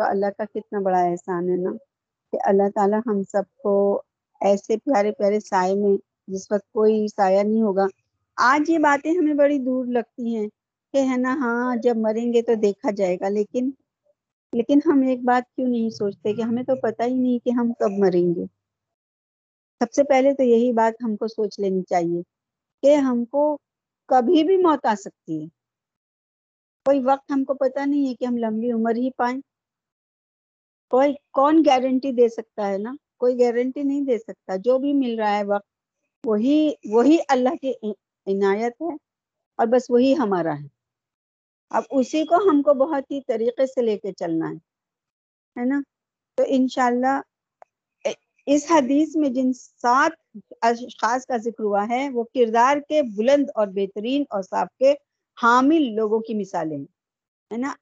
تو اللہ کا کتنا بڑا احسان ہے نا کہ اللہ تعالیٰ ہم سب کو ایسے پیارے پیارے سائے میں جس وقت کوئی سایہ نہیں ہوگا۔ آج یہ باتیں ہمیں بڑی دور لگتی ہیں کہ ہے نا ہاں جب مریں گے تو دیکھا جائے گا، لیکن لیکن ہم ایک بات کیوں نہیں سوچتے کہ ہمیں تو پتہ ہی نہیں کہ ہم کب مریں گے۔ سب سے پہلے تو یہی بات ہم کو سوچ لینی چاہیے کہ ہم کو کبھی بھی موت آ سکتی ہے۔ کوئی وقت ہم کو پتہ نہیں ہے کہ ہم لمبی عمر ہی پائیں۔ کوئی کون گارنٹی دے سکتا ہے نا؟ کوئی گارنٹی نہیں دے سکتا، جو بھی مل رہا ہے وقت، وہی وہی اللہ کی عنایت ہے اور بس وہی ہمارا ہے۔ اب اسی کو ہم کو بہت ہی طریقے سے لے کے چلنا ہے ہے نا؟ تو انشاءاللہ، اس حدیث میں جن سات اشخاص کا ذکر ہوا ہے، وہ کردار کے بلند اور بہترین اور صاف کے حامل لوگوں کی مثالیں ہیں، ہے نا؟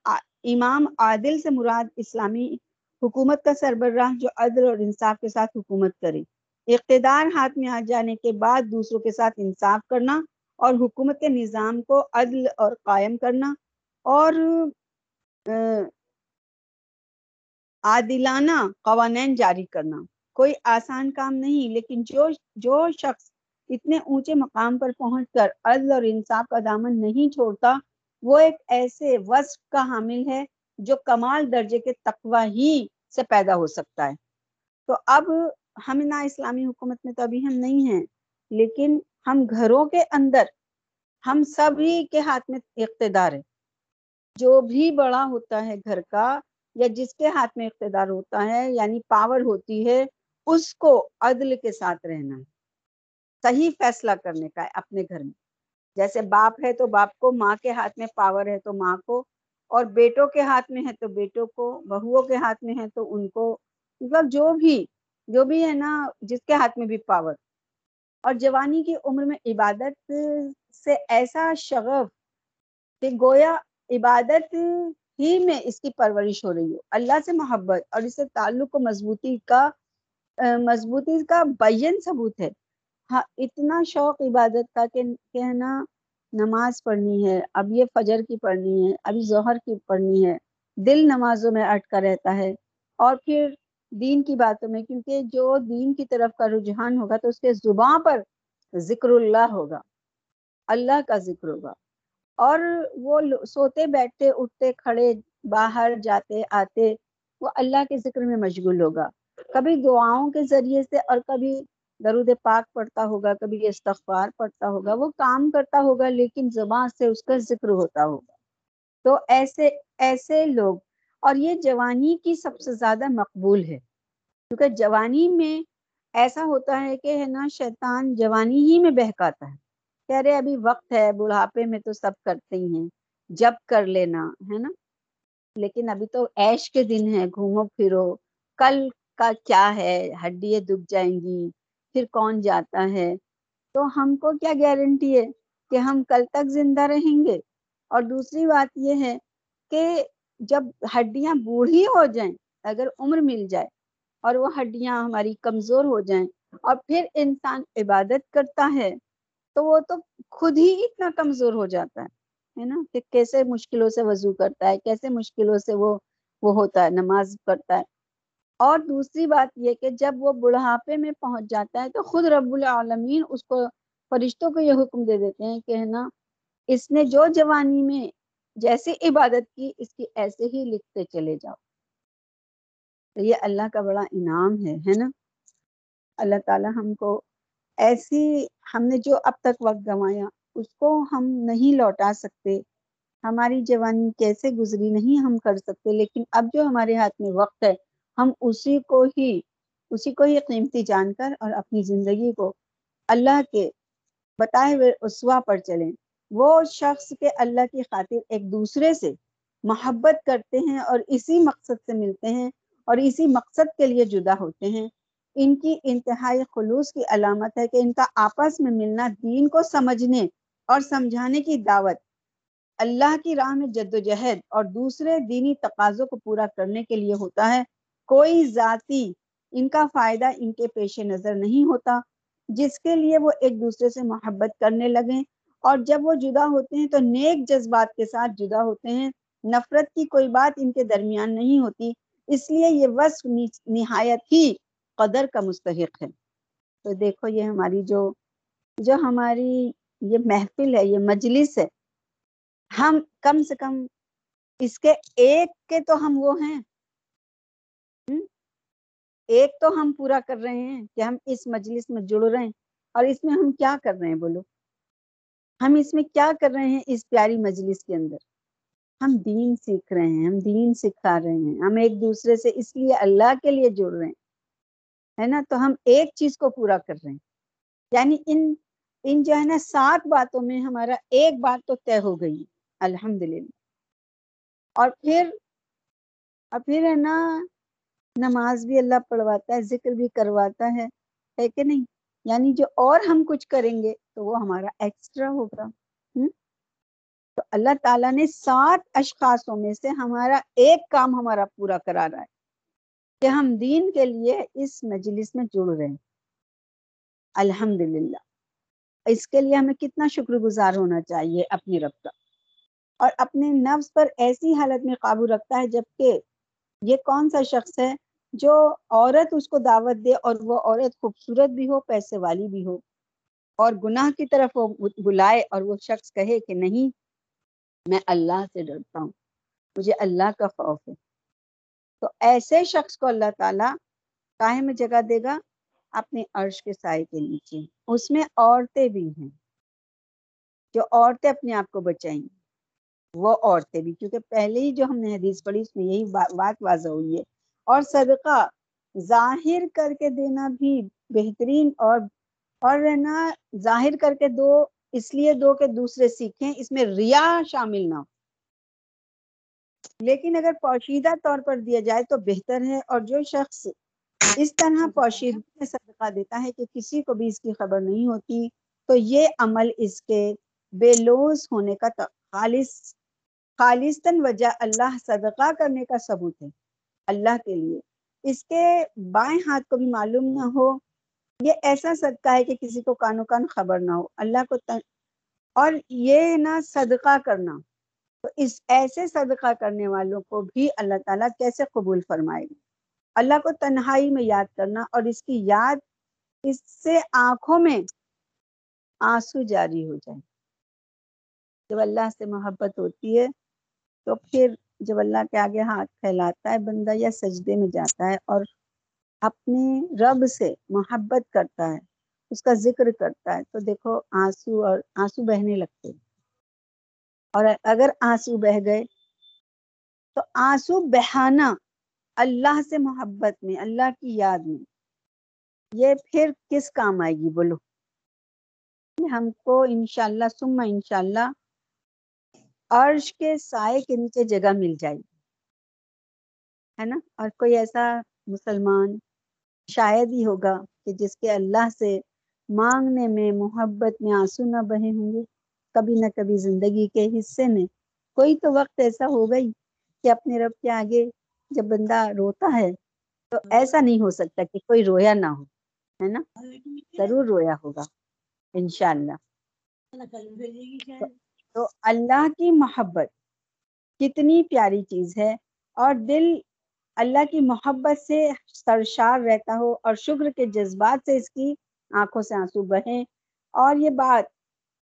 امام عادل سے مراد اسلامی حکومت کا سربراہ جو عدل اور انصاف کے ساتھ حکومت کرے۔ اقتدار ہاتھ میں آ جانے کے بعد دوسروں کے ساتھ انصاف کرنا اور حکومت کے نظام کو عدل اور قائم کرنا اور عادلانہ قوانین جاری کرنا۔ کوئی آسان کام نہیں، لیکن جو جو شخص اتنے اونچے مقام پر پہنچ کر عدل اور انصاف کا دامن نہیں چھوڑتا، وہ ایک ایسے وصف کا حامل ہے جو کمال درجے کے تقوی ہی سے پیدا ہو سکتا ہے۔ تو اب ہم نہ اسلامی حکومت میں تو ابھی ہم نہیں ہیں، لیکن ہم گھروں کے اندر ہم سبھی کے ہاتھ میں اقتدار ہے۔ جو بھی بڑا ہوتا ہے گھر کا یا جس کے ہاتھ میں اقتدار ہوتا ہے یعنی پاور ہوتی ہے، اس کو عدل کے ساتھ رہنا ہے۔ صحیح فیصلہ کرنے کا ہے اپنے گھر میں۔ جیسے باپ ہے تو باپ کو ماں کے ہاتھ میں پاور ہے تو ماں کو اور بیٹوں کے ہاتھ میں ہے تو بیٹوں کو، بہوؤں کے ہاتھ میں ہے تو ان کو مطلب جو بھی جو بھی ہے نا، جس کے ہاتھ میں بھی پاور اور جوانی کی عمر میں عبادت سے ایسا شغف کہ گویا عبادت ہی میں اس کی پرورش ہو رہی ہو۔ اللہ سے محبت اور اس سے تعلق و مضبوطی کا مضبوطی کا بین ثبوت ہے۔ ہاں اتنا شوق عبادت کا کہ کہنا نماز پڑھنی ہے، اب یہ فجر کی پڑھنی ہے ابھی ظہر کی پڑھنی ہے، دل نمازوں میں اٹکا رہتا ہے۔ اور پھر دین کی باتوں میں، کیونکہ جو دین کی طرف کا رجحان ہوگا تو اس کے زباں پر ذکر اللہ ہوگا، اللہ کا ذکر ہوگا۔ اور وہ سوتے بیٹھتے، اٹھتے، کھڑے، باہر جاتے، آتے، وہ اللہ کے ذکر میں مشغول ہوگا۔ کبھی دعاؤں کے ذریعے سے اور کبھی درود پاک پڑھتا ہوگا، کبھی استغفار پڑھتا ہوگا، وہ کام کرتا ہوگا لیکن زبان سے اس کا ذکر ہوتا ہوگا۔ تو ایسے ایسے لوگ، اور یہ جوانی کی سب سے زیادہ مقبول ہے۔ کیونکہ جوانی میں ایسا ہوتا ہے کہ، ہے نا، شیطان جوانی ہی میں بہکاتا ہے۔ کہہ رہے، ابھی وقت ہے، بڑھاپے میں تو سب کرتے ہی ہیں، جب کر لینا، ہے نا۔ لیکن ابھی تو ایش کے دن ہے گھومو پھرو، کل کا کیا ہے، ہڈیاں دکھ جائیں گی پھر کون جاتا ہے؟ تو ہم کو کیا گارنٹی ہے کہ ہم کل تک زندہ رہیں گے؟ اور دوسری بات یہ ہے کہ جب ہڈیاں بوڑھی ہو جائیں، اگر عمر مل جائے اور وہ ہڈیاں ہماری کمزور ہو جائیں اور پھر انسان عبادت کرتا ہے، تو وہ تو خود ہی اتنا کمزور ہو جاتا ہے ہے نا؟ کہ کیسے مشکلوں سے وضو کرتا ہے، کیسے مشکلوں سے وہ وہ ہوتا ہے، نماز پڑھتا ہے۔ اور دوسری بات یہ کہ جب وہ بڑھاپے میں پہنچ جاتا ہے تو خود رب العالمین اس کو فرشتوں کو یہ حکم دے دیتے ہیں کہ ہے نا، اس نے جو جوانی میں جیسے عبادت کی، اس کی ایسے ہی لکھتے چلے جاؤ۔ تو یہ اللہ کا بڑا انعام ہے ہے نا؟ اللہ تعالی ہم کو ایسی، ہم نے جو اب تک وقت گنوایا، اس کو ہم نہیں لوٹا سکتے۔ ہماری جوانی کیسے گزری نہیں ہم کر سکتے، لیکن اب جو ہمارے ہاتھ میں وقت ہے ہم اسی کو ہی، اسی کو ہی قیمتی جان کر اور اپنی زندگی کو اللہ کے بتائے ہوئے اسوا پر چلیں۔ وہ شخص کے اللہ کی خاطر ایک دوسرے سے محبت کرتے ہیں اور اسی مقصد سے ملتے ہیں اور اسی مقصد کے لیے جدا ہوتے ہیں۔ ان کی انتہائی خلوص کی علامت ہے کہ ان کا آپس میں ملنا دین کو سمجھنے اور سمجھانے کی دعوت۔ اللہ کی راہ میں جد و جہد اور دوسرے دینی تقاضوں کو پورا کرنے کے لیے ہوتا ہے۔ کوئی ذاتی ان کا فائدہ ان کے پیش نظر نہیں ہوتا، جس کے لیے وہ ایک دوسرے سے محبت کرنے لگیں۔ اور جب وہ جدا ہوتے ہیں تو نیک جذبات کے ساتھ جدا ہوتے ہیں۔ نفرت کی کوئی بات ان کے درمیان نہیں ہوتی، اس لیے یہ وصف نہایت ہی قدر کا مستحق ہے۔ تو دیکھو، یہ ہماری جو جو ہماری یہ محفل ہے، یہ مجلس ہے۔ ہم کم سے کم اس کے ایک کے تو ہم وہ ہیں۔ ایک تو ہم پورا کر رہے ہیں کہ ہم اس مجلس میں جڑ رہے ہیں، اور اس میں ہم کیا کر رہے ہیں بولو؟ ہم اس میں کیا کر رہے ہیں اس پیاری مجلس کے اندر؟ ہم دین سیکھ رہے ہیں، ہم دین سکھا رہے ہیں، ہم ایک دوسرے سے اس لیے اللہ کے لیے جڑ رہے ہیں، ہے نا؟ تو ہم ایک چیز کو پورا کر رہے ہیں۔ یعنی ان ان جو ہے نا سات باتوں میں ہمارا ایک بات تو طے ہو گئی الحمد للہ اور پھر اور پھر ہے نا نماز بھی اللہ پڑھواتا ہے، ذکر بھی کرواتا ہے ہے کہ نہیں؟ یعنی جو اور ہم کچھ کریں گے تو وہ ہمارا ایکسٹرا ہوگا۔ تو اللہ تعالیٰ نے سات اشخاصوں میں سے ہمارا ایک کام ہمارا پورا کرا رہا ہے کہ ہم دین کے لیے اس مجلس میں جڑ رہے ہیں۔ الحمد للہ اس کے لیے ہمیں کتنا شکر گزار ہونا چاہیے اپنی رب کا۔ اور اپنے نفس پر ایسی حالت میں قابو رکھتا ہے جبکہ یہ کون سا شخص ہے جو عورت اس کو دعوت دے اور وہ عورت خوبصورت بھی ہو، پیسے والی بھی ہو؟ اور گناہ کی طرف وہ بلائے اور وہ شخص کہے کہ نہیں، میں اللہ سے ڈرتا ہوں، مجھے اللہ کا خوف ہے۔ تو ایسے شخص کو اللہ تعالیٰ کاہے میں جگہ دے گا اپنے عرش کے سائے کے نیچے۔ اس میں عورتیں بھی ہیں جو عورتیں اپنے آپ کو بچائیں وہ عورتیں بھی۔ کیونکہ پہلے ہی جو ہم نے حدیث پڑھی، اس میں یہی بات واضح ہوئی ہے۔ اور صدقہ ظاہر کر کے دینا بھی بہترین اور اور رہنا ظاہر کر کے دو، اس لیے دو کہ دوسرے سیکھیں، اس میں ریا شامل نہ ہو۔ لیکن اگر پوشیدہ طور پر دیا جائے تو بہتر ہے۔ اور جو شخص اس طرح پوشیدہ میں صدقہ دیتا ہے کہ کسی کو بھی اس کی خبر نہیں ہوتی، تو یہ عمل اس کے بے لوز ہونے کا خالص خالصتاً وجہ اللہ صدقہ کرنے کا ثبوت ہے۔ اللہ کے لیے۔ اس کے بائیں ہاتھ کو بھی معلوم نہ ہو، یہ ایسا صدقہ ہے کہ کسی کو کانو کان خبر نہ ہو۔ اللہ کو تن... اور یہ نہ صدقہ کرنا۔ تو اس ایسے صدقہ کرنے والوں کو بھی اللہ تعالیٰ کیسے قبول فرمائے گا؟ اللہ کو تنہائی میں یاد کرنا اور اس کی یاد اس سے آنکھوں میں آنسو جاری ہو جائے۔ جب اللہ سے محبت ہوتی ہے تو پھر جب اللہ کے آگے ہاتھ پھیلاتا ہے، بندہ یا سجدے میں جاتا ہے اور اپنے رب سے محبت کرتا ہے، اس کا ذکر کرتا ہے، تو دیکھو آنسو اور آنسو بہنے لگتے اور اگر آنسو بہ گئے تو آنسو بہانا اللہ سے محبت میں، اللہ کی یاد میں۔ یہ پھر کس کام آئے گی؟ بولو۔ ہم کو انشاءاللہ سما انشاءاللہ عرش کے سائے کے نیچے جگہ مل جائے گی، ہے نا؟ اور کوئی ایسا مسلمان شاید ہی ہوگا کہ جس کے اللہ سے مانگنے میں، محبت میں آنسو نہ بہے ہوں گے۔ کبھی نہ کبھی زندگی کے حصے میں۔ کوئی تو وقت ایسا ہوگا ہی کہ اپنے رب کے آگے جب بندہ روتا ہے تو ایسا نہیں ہو سکتا کہ کوئی رویا نہ ہو، ہے نا؟ ضرور رویا ہوگا، انشاءاللہ۔ تو اللہ کی محبت کتنی پیاری چیز ہے اور دل اللہ کی محبت سے سرشار رہتا ہو اور شکر کے جذبات سے اس کی آنکھوں سے آنسو بہیں اور یہ بات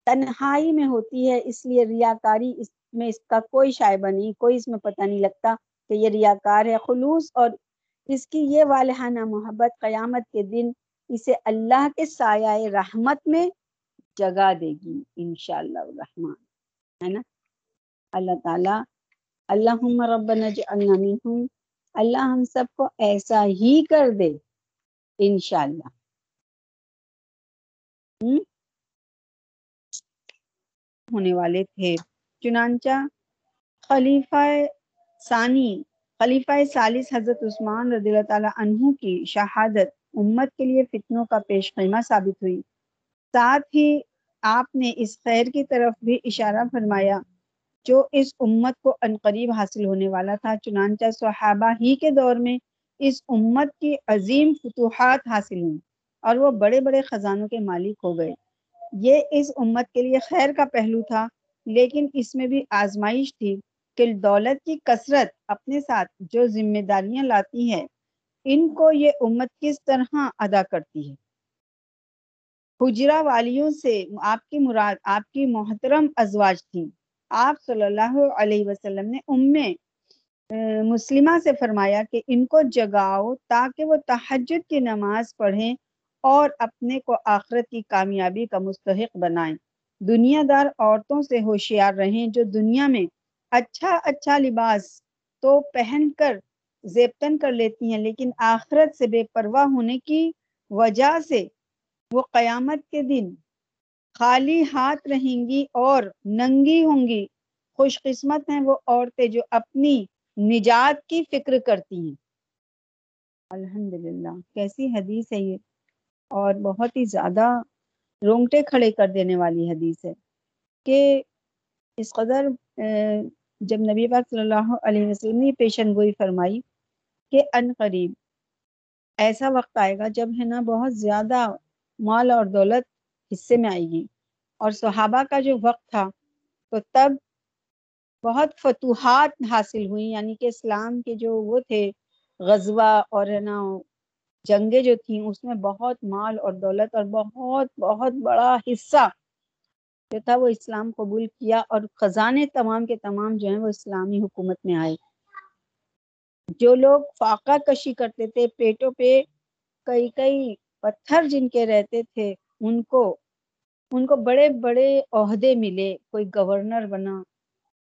تنہائی میں ہوتی ہے، اس لیے ریاکاری اس میں اس کا کوئی شائبہ نہیں، کوئی اس میں پتہ نہیں لگتا کہ یہ ریاکار ہے، خلوص اور اس کی یہ والہانہ محبت قیامت کے دن اسے اللہ کے سایہ رحمت میں جگہ دے گی، انشاءاللہ الرحمن۔ ہے نا؟ اللہ تعالیٰ اللہ ربنا جعلنا منہم، اللہ ہم سب کو ایسا ہی کر دے انشاءاللہ۔ ہم؟ ہونے والے تھے۔ چنانچہ خلیفہ ثانی، خلیفہ سالس حضرت عثمان رضی اللہ تعالیٰ عنہ کی شہادت امت کے لیے فتنوں کا پیش خیمہ ثابت ہوئی۔ ساتھ ہی آپ نے اس خیر کی طرف بھی اشارہ فرمایا جو اس امت کو انقریب حاصل ہونے والا تھا، چنانچہ صحابہ ہی کے دور میں اس امت کی عظیم فتوحات حاصل ہوئی اور وہ بڑے بڑے خزانوں کے مالک ہو گئے۔ یہ اس امت کے لیے خیر کا پہلو تھا، لیکن اس میں بھی آزمائش تھی کہ دولت کی کثرت اپنے ساتھ جو ذمہ داریاں لاتی ہے ان کو یہ امت کس طرح ادا کرتی ہے؟ حجرہ والیوں سے آپ کی مراد آپ کی محترم ازواج تھی آپ صلی اللہ علیہ وسلم نے ام مسلمہ سے فرمایا کہ ان کو جگاؤ تاکہ وہ تحجد کی نماز پڑھیں اور اپنے کو آخرت کی کامیابی کا مستحق بنائیں۔ دنیا دار عورتوں سے ہوشیار رہیں جو دنیا میں اچھا اچھا لباس تو پہن کر زیبتن کر لیتی ہیں، لیکن آخرت سے بے پرواہ ہونے کی وجہ سے وہ قیامت کے دن خالی ہاتھ رہیں گی اور ننگی ہوں گی۔ خوش قسمت ہیں وہ عورتیں جو اپنی نجات کی فکر کرتی ہیں۔ الحمد للہ کیسی حدیث ہے یہ۔ اور بہت ہی زیادہ رونگٹے کھڑے کر دینے والی حدیث ہے کہ اس قدر جب نبی پاک صلی اللہ علیہ وسلم نے پیشن گوئی فرمائی کہ ان قریب، ایسا وقت آئے گا جب ہے نا بہت زیادہ مال اور دولت حصے میں آئے گی۔ اور صحابہ کا جو وقت تھا، تو تب بہت فتوحات حاصل ہوئی یعنی کہ اسلام کے جو وہ تھے، غزوہ اور ہے نا، جنگیں جو تھیں، اس میں بہت مال اور دولت اور بہت بہت بڑا حصہ جو تھا، وہ اسلام قبول کیا اور خزانے تمام کے تمام جو ہیں، وہ اسلامی حکومت میں آئے۔ جو لوگ فاقہ کشی کرتے تھے، پیٹوں پہ کئی کئی پتھر جن کے رہتے تھے، ان کو ان کو بڑے بڑے عہدے ملے، کوئی گورنر بنا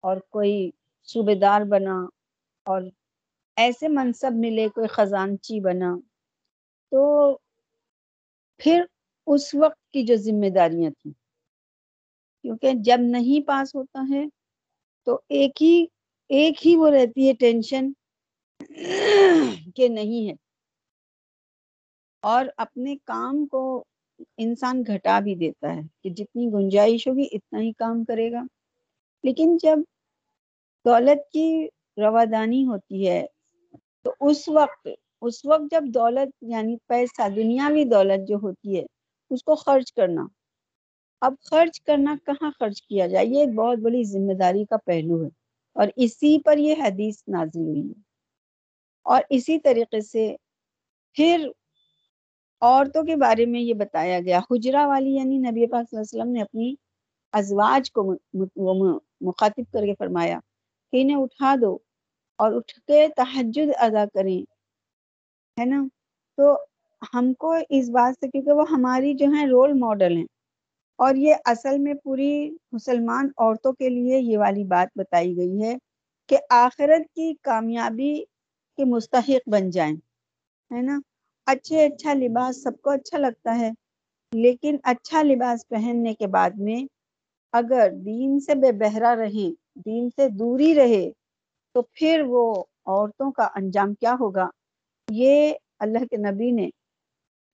اور کوئی صوبے دار بنا اور ایسے منصب ملے، کوئی خزانچی بنا۔ تو پھر اس وقت کی جو ذمہ داریاں تھیں، کیونکہ جب نہیں پاس ہوتا ہے تو ایک ہی ایک ہی وہ رہتی ہے ٹینشن کہ نہیں ہے۔ اور اپنے کام کو انسان گھٹا بھی دیتا ہے کہ جتنی گنجائش ہوگی اتنا ہی کام کرے گا۔ لیکن جب دولت کی روادانی ہوتی ہے تو اس وقت اس وقت جب دولت یعنی پیسہ دنیاوی دولت جو ہوتی ہے، اس کو خرچ کرنا۔ اب خرچ کرنا کہاں خرچ کیا جائے؟ یہ ایک بہت بڑی ذمہ داری کا پہلو ہے اور اسی پر یہ حدیث نازل ہوئی ہے۔ اور اسی طریقے سے پھر عورتوں کے بارے میں یہ بتایا گیا۔ حجرہ والی یعنی نبی پاک صلی اللہ علیہ وسلم نے اپنی ازواج کو مخاطب کر کے فرمایا کہ انہیں اٹھا دو اور اٹھ کے تحجد ادا کریں، ہے نا؟ تو ہم کو اس بات سے، کیونکہ وہ ہماری جو ہے رول ماڈل ہیں۔ اور یہ اصل میں پوری مسلمان عورتوں کے لیے یہ والی بات بتائی گئی ہے کہ آخرت کی کامیابی کے مستحق بن جائیں، ہے نا؟ اچھے اچھا لباس سب کو اچھا لگتا ہے۔ لیکن اچھا لباس پہننے کے بعد میں اگر دین سے بے بہرا رہیں دین سے دوری رہے، تو پھر وہ عورتوں کا انجام کیا ہوگا؟ یہ اللہ کے نبی نے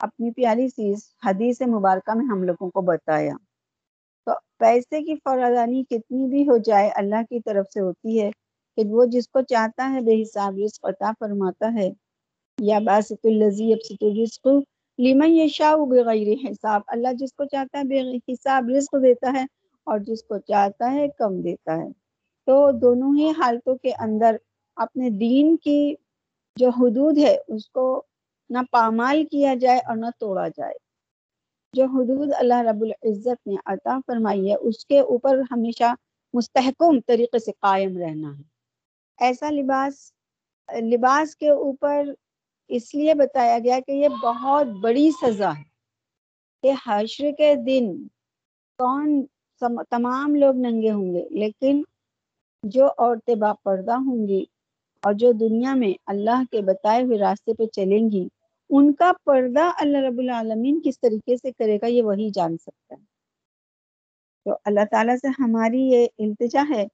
اپنی پیاری سی حدیث مبارکہ میں ہم لوگوں کو بتایا۔ تو پیسے کی فردانی کتنی بھی ہو جائے، اللہ کی طرف سے ہوتی ہے کہ وہ جس کو چاہتا ہے بے حساب رزق عطا فرماتا ہے۔ یا باسط الزی ابسط الرزق لمن یشاء بغیر حساب۔ اللہ جس کو چاہتا ہے بے حساب رزق دیتا ہے اور جس کو چاہتا ہے کم دیتا ہے۔ تو دونوں ہی حالتوں کے اندر اپنے دین کی جو حدود ہے، اس کو نہ پامال کیا جائے اور نہ توڑا جائے۔ جو حدود اللہ رب العزت نے عطا فرمائی ہے، اس کے اوپر ہمیشہ مستحکم طریقے سے قائم رہنا ہے۔ ایسا لباس لباس کے اوپر اس لیے بتایا گیا کہ یہ بہت بڑی سزا ہے کہ حشر کے دن کون تمام لوگ ننگے ہوں گے، لیکن جو عورتیں با پردہ ہوں گی اور جو دنیا میں اللہ کے بتائے ہوئے راستے پہ چلیں گی، ان کا پردہ اللہ رب العالمین کس طریقے سے کرے گا یہ وہی جان سکتا ہے۔ تو اللہ تعالیٰ سے ہماری یہ التجا ہے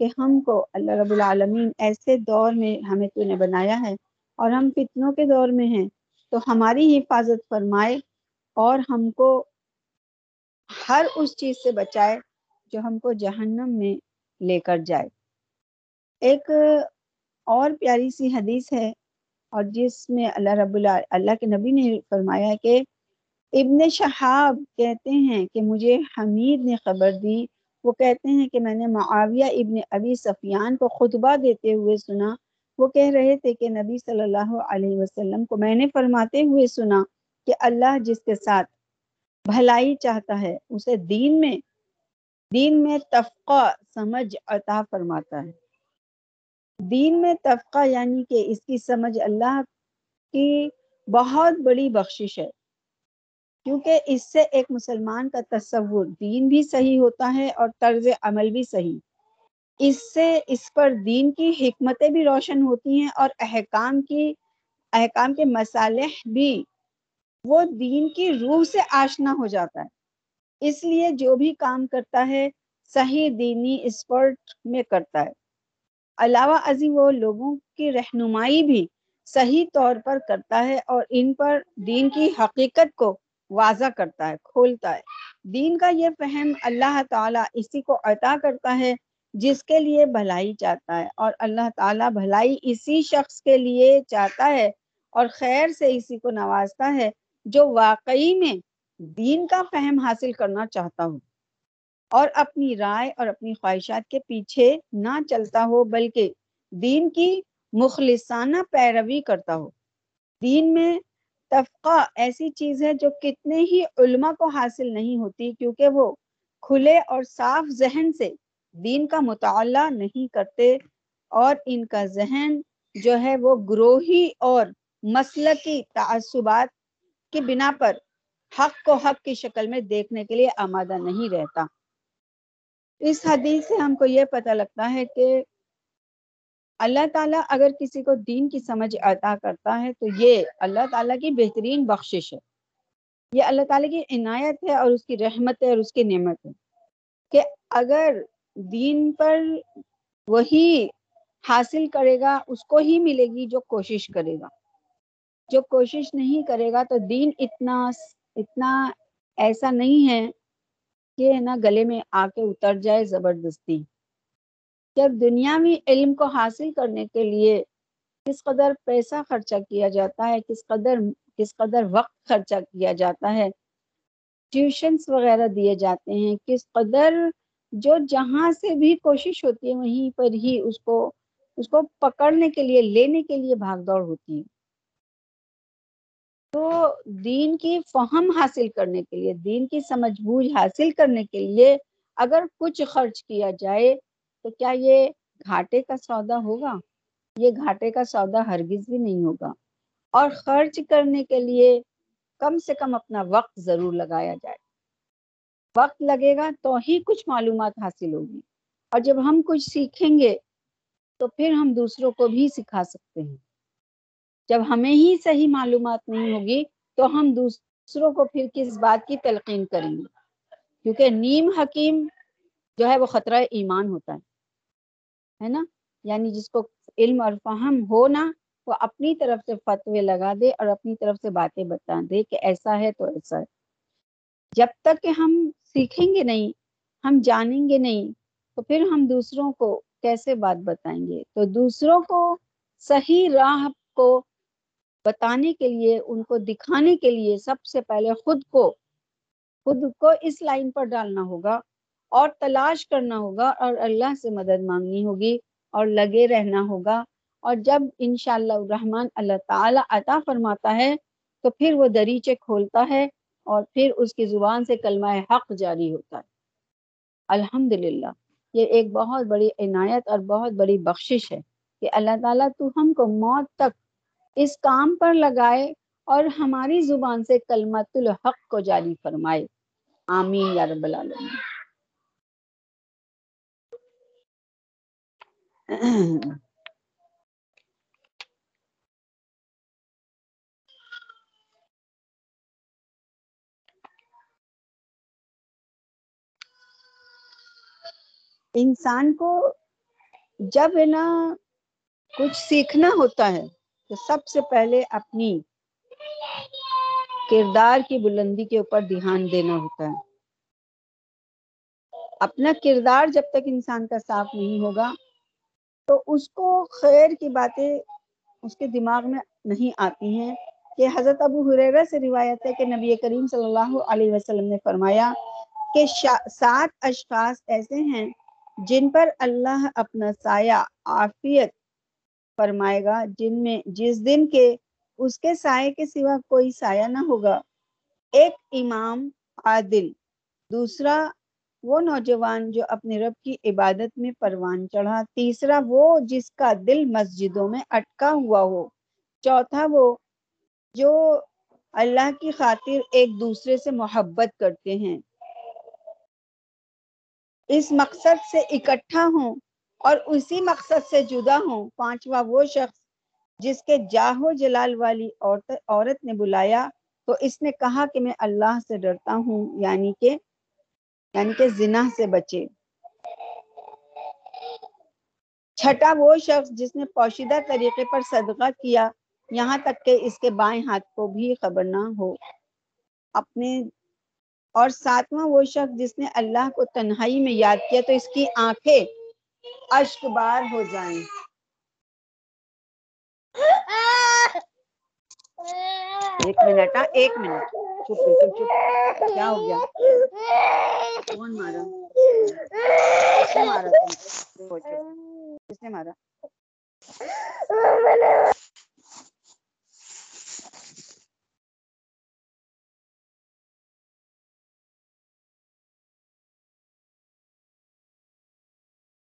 کہ ہم کو اللہ رب العالمین ایسے دور میں ہمیں تو نے بنایا ہے اور ہم فتنوں کے دور میں ہیں، تو ہماری حفاظت فرمائے اور ہم کو ہر اس چیز سے بچائے جو ہم کو جہنم میں لے کر جائے۔ ایک اور پیاری سی حدیث ہے اور جس میں اللہ رب اللہ اللہ کے نبی نے فرمایا کہ ابن شہاب کہتے ہیں کہ مجھے حمید نے خبر دی۔ وہ کہتے ہیں کہ میں نے معاویہ ابن ابی سفیان کو خطبہ دیتے ہوئے سنا وہ کہہ رہے تھے کہ نبی صلی اللہ علیہ وسلم کو میں نے فرماتے ہوئے سنا کہ اللہ جس کے ساتھ بھلائی چاہتا ہے، اسے دین میں دین میں تفقہ، سمجھ عطا فرماتا ہے۔ دین میں تفقہ یعنی کہ اس کی سمجھ اللہ کی بہت بڑی بخشش ہے۔ کیونکہ اس سے ایک مسلمان کا تصور دین بھی صحیح ہوتا ہے اور طرز عمل بھی صحیح۔ اس سے، اس پر دین کی حکمتیں بھی روشن ہوتی ہیں اور احکام کی، احکام کے مسالح بھی۔ وہ دین کی روح سے آشنا ہو جاتا ہے۔ اس لیے جو بھی کام کرتا ہے، صحیح دینی اسپرٹ میں کرتا ہے۔ علاوہ ازیں وہ لوگوں کی رہنمائی بھی صحیح طور پر کرتا ہے اور ان پر دین کی حقیقت کو واضح کرتا ہے، کھولتا ہے۔ دین کا یہ فہم اللہ تعالیٰ اسی کو عطا کرتا ہے جس کے لیے بھلائی چاہتا ہے اور اللہ تعالیٰ بھلائی اسی شخص کے لیے چاہتا ہے اور خیر سے اسی کو نوازتا ہے جو واقعی میں دین کا فہم حاصل کرنا چاہتا ہو اور اپنی رائے اور اپنی خواہشات کے پیچھے نہ چلتا ہو بلکہ دین کی مخلصانہ پیروی کرتا ہو۔ دین میں تفقہ ایسی چیز ہے جو کتنے ہی علماء کو حاصل نہیں ہوتی کیونکہ وہ کھلے اور صاف ذہن سے دین کا مطالعہ نہیں کرتے اور ان کا ذہن جو ہے وہ گروہی اور مسلقی تعصبات کی بنا پر حق کو حق کی شکل میں دیکھنے کے لیے آمادہ نہیں رہتا۔ اس حدیث سے ہم کو یہ پتہ لگتا ہے کہ اللہ تعالیٰ اگر کسی کو دین کی سمجھ عطا کرتا ہے تو یہ اللہ تعالیٰ کی بہترین بخشش ہے۔ یہ اللہ تعالیٰ کی عنایت ہے اور اس کی رحمت ہے اور اس کی نعمت ہے کہ اگر دین پر وہی حاصل کرے گا، اس کو ہی ملے گی جو کوشش کرے گا۔ جو کوشش نہیں کرے گا تو دین اتنا اتنا ایسا نہیں ہے کہ نا گلے میں آ کے اتر جائے زبردستی۔ جب دنیاوی علم کو حاصل کرنے کے لیے کس قدر پیسہ خرچہ کیا جاتا ہے، کس قدر کس قدر وقت خرچہ کیا جاتا ہے ٹیوشنس وغیرہ دیے جاتے ہیں، کس قدر جو جہاں سے بھی کوشش ہوتی ہے، وہیں پر ہی اس کو اس کو پکڑنے کے لیے، لینے کے لیے بھاگ دوڑ ہوتی ہے۔ تو دین کی فہم حاصل کرنے کے لیے، دین کی سمجھ بوجھ حاصل کرنے کے لیے اگر کچھ خرچ کیا جائے، تو کیا یہ گھاٹے کا سودا ہوگا؟ یہ گھاٹے کا سودا ہرگز بھی نہیں ہوگا۔ اور خرچ کرنے کے لیے کم سے کم اپنا وقت ضرور لگایا جائے۔ وقت لگے گا تو ہی کچھ معلومات حاصل ہوگی۔ اور جب ہم کچھ سیکھیں گے تو پھر ہم دوسروں کو بھی سکھا سکتے ہیں۔ جب ہمیں ہی صحیح معلومات نہیں ہوگی تو ہم دوسروں کو پھر کس بات کی تلقین کریں گے؟ کیونکہ نیم حکیم جو ہے وہ خطرہ ایمان ہوتا ہے۔ ہے نا؟ یعنی جس کو علم اور فہم ہو نا وہ اپنی طرف سے فتوے لگا دے اور اپنی طرف سے باتیں بتا دے کہ ایسا ہے تو ایسا ہے۔ جب تک کہ ہم سیکھیں گے نہیں، ہم جانیں گے نہیں، تو پھر ہم دوسروں کو کیسے بات بتائیں گے؟ تو دوسروں کو صحیح راہ کو بتانے کے لیے، ان کو دکھانے کے لیے سب سے پہلے خود کو خود کو اس لائن پر ڈالنا ہوگا اور تلاش کرنا ہوگا اور اللہ سے مدد مانگنی ہوگی اور لگے رہنا ہوگا۔ اور جب انشاءاللہ الرحمن اللہ تعالی عطا فرماتا ہے، تو پھر وہ دریچے کھولتا ہے اور پھر اس کی زبان سے کلمہ حق جاری ہوتا ہے۔ الحمد یہ ایک بہت بڑی عنایت اور بہت بڑی بخشش ہے کہ اللہ تعالیٰ تو ہم کو موت تک اس کام پر لگائے اور ہماری زبان سے کلمت الحق کو جاری فرمائے۔ آمین یا رب العالمین۔ انسان کو جب ہے نا کچھ سیکھنا ہوتا ہے، تو سب سے پہلے اپنی کردار کی بلندی کے اوپر دھیان دینا ہوتا ہے۔ اپنا کردار جب تک انسان کا صاف نہیں ہوگا، تو اس کو خیر کی باتیں اس کے دماغ میں نہیں آتی ہیں۔ کہ حضرت ابو حریرہ سے روایت ہے کہ نبی کریم صلی اللہ علیہ وسلم نے فرمایا کہ سات اشخاص ایسے ہیں جن پر اللہ اپنا سایہ، عافیت فرمائے گا، جن میں، جس دن کے، اس کے سائے کے سوا کوئی سایہ نہ ہوگا۔ ایک امام عادل، دوسرا وہ نوجوان جو اپنے رب کی عبادت میں پروان چڑھا، تیسرا وہ جس کا دل مسجدوں میں اٹکا ہوا ہو، چوتھا وہ جو اللہ کی خاطر ایک دوسرے سے محبت کرتے ہیں۔ اس مقصد سے اکٹھا ہوں اور اسی مقصد سے جدا ہوں۔ پانچواں وہ شخص جس کے جاہو جلال والی عورت عورت نے بلایا تو اس نے کہا کہ میں اللہ سے ڈرتا ہوں یعنی کہ یعنی کہ زنا سے بچے۔ چھٹا وہ شخص جس نے پوشیدہ طریقے پر صدقہ کیا، یہاں تک کہ اس کے بائیں ہاتھ کو بھی خبر نہ ہو۔ اپنے اور ساتواں وہ شخص جس نے اللہ کو تنہائی میں یاد کیا تو اس کی آنکھیں اشک بار ہو جائیں۔ ایک منٹ ہاں، ایک منٹ۔ چپ، بالکل چپ۔ کیا ہو گیا؟ کون مارا؟ مارا؟ کس نے مارا؟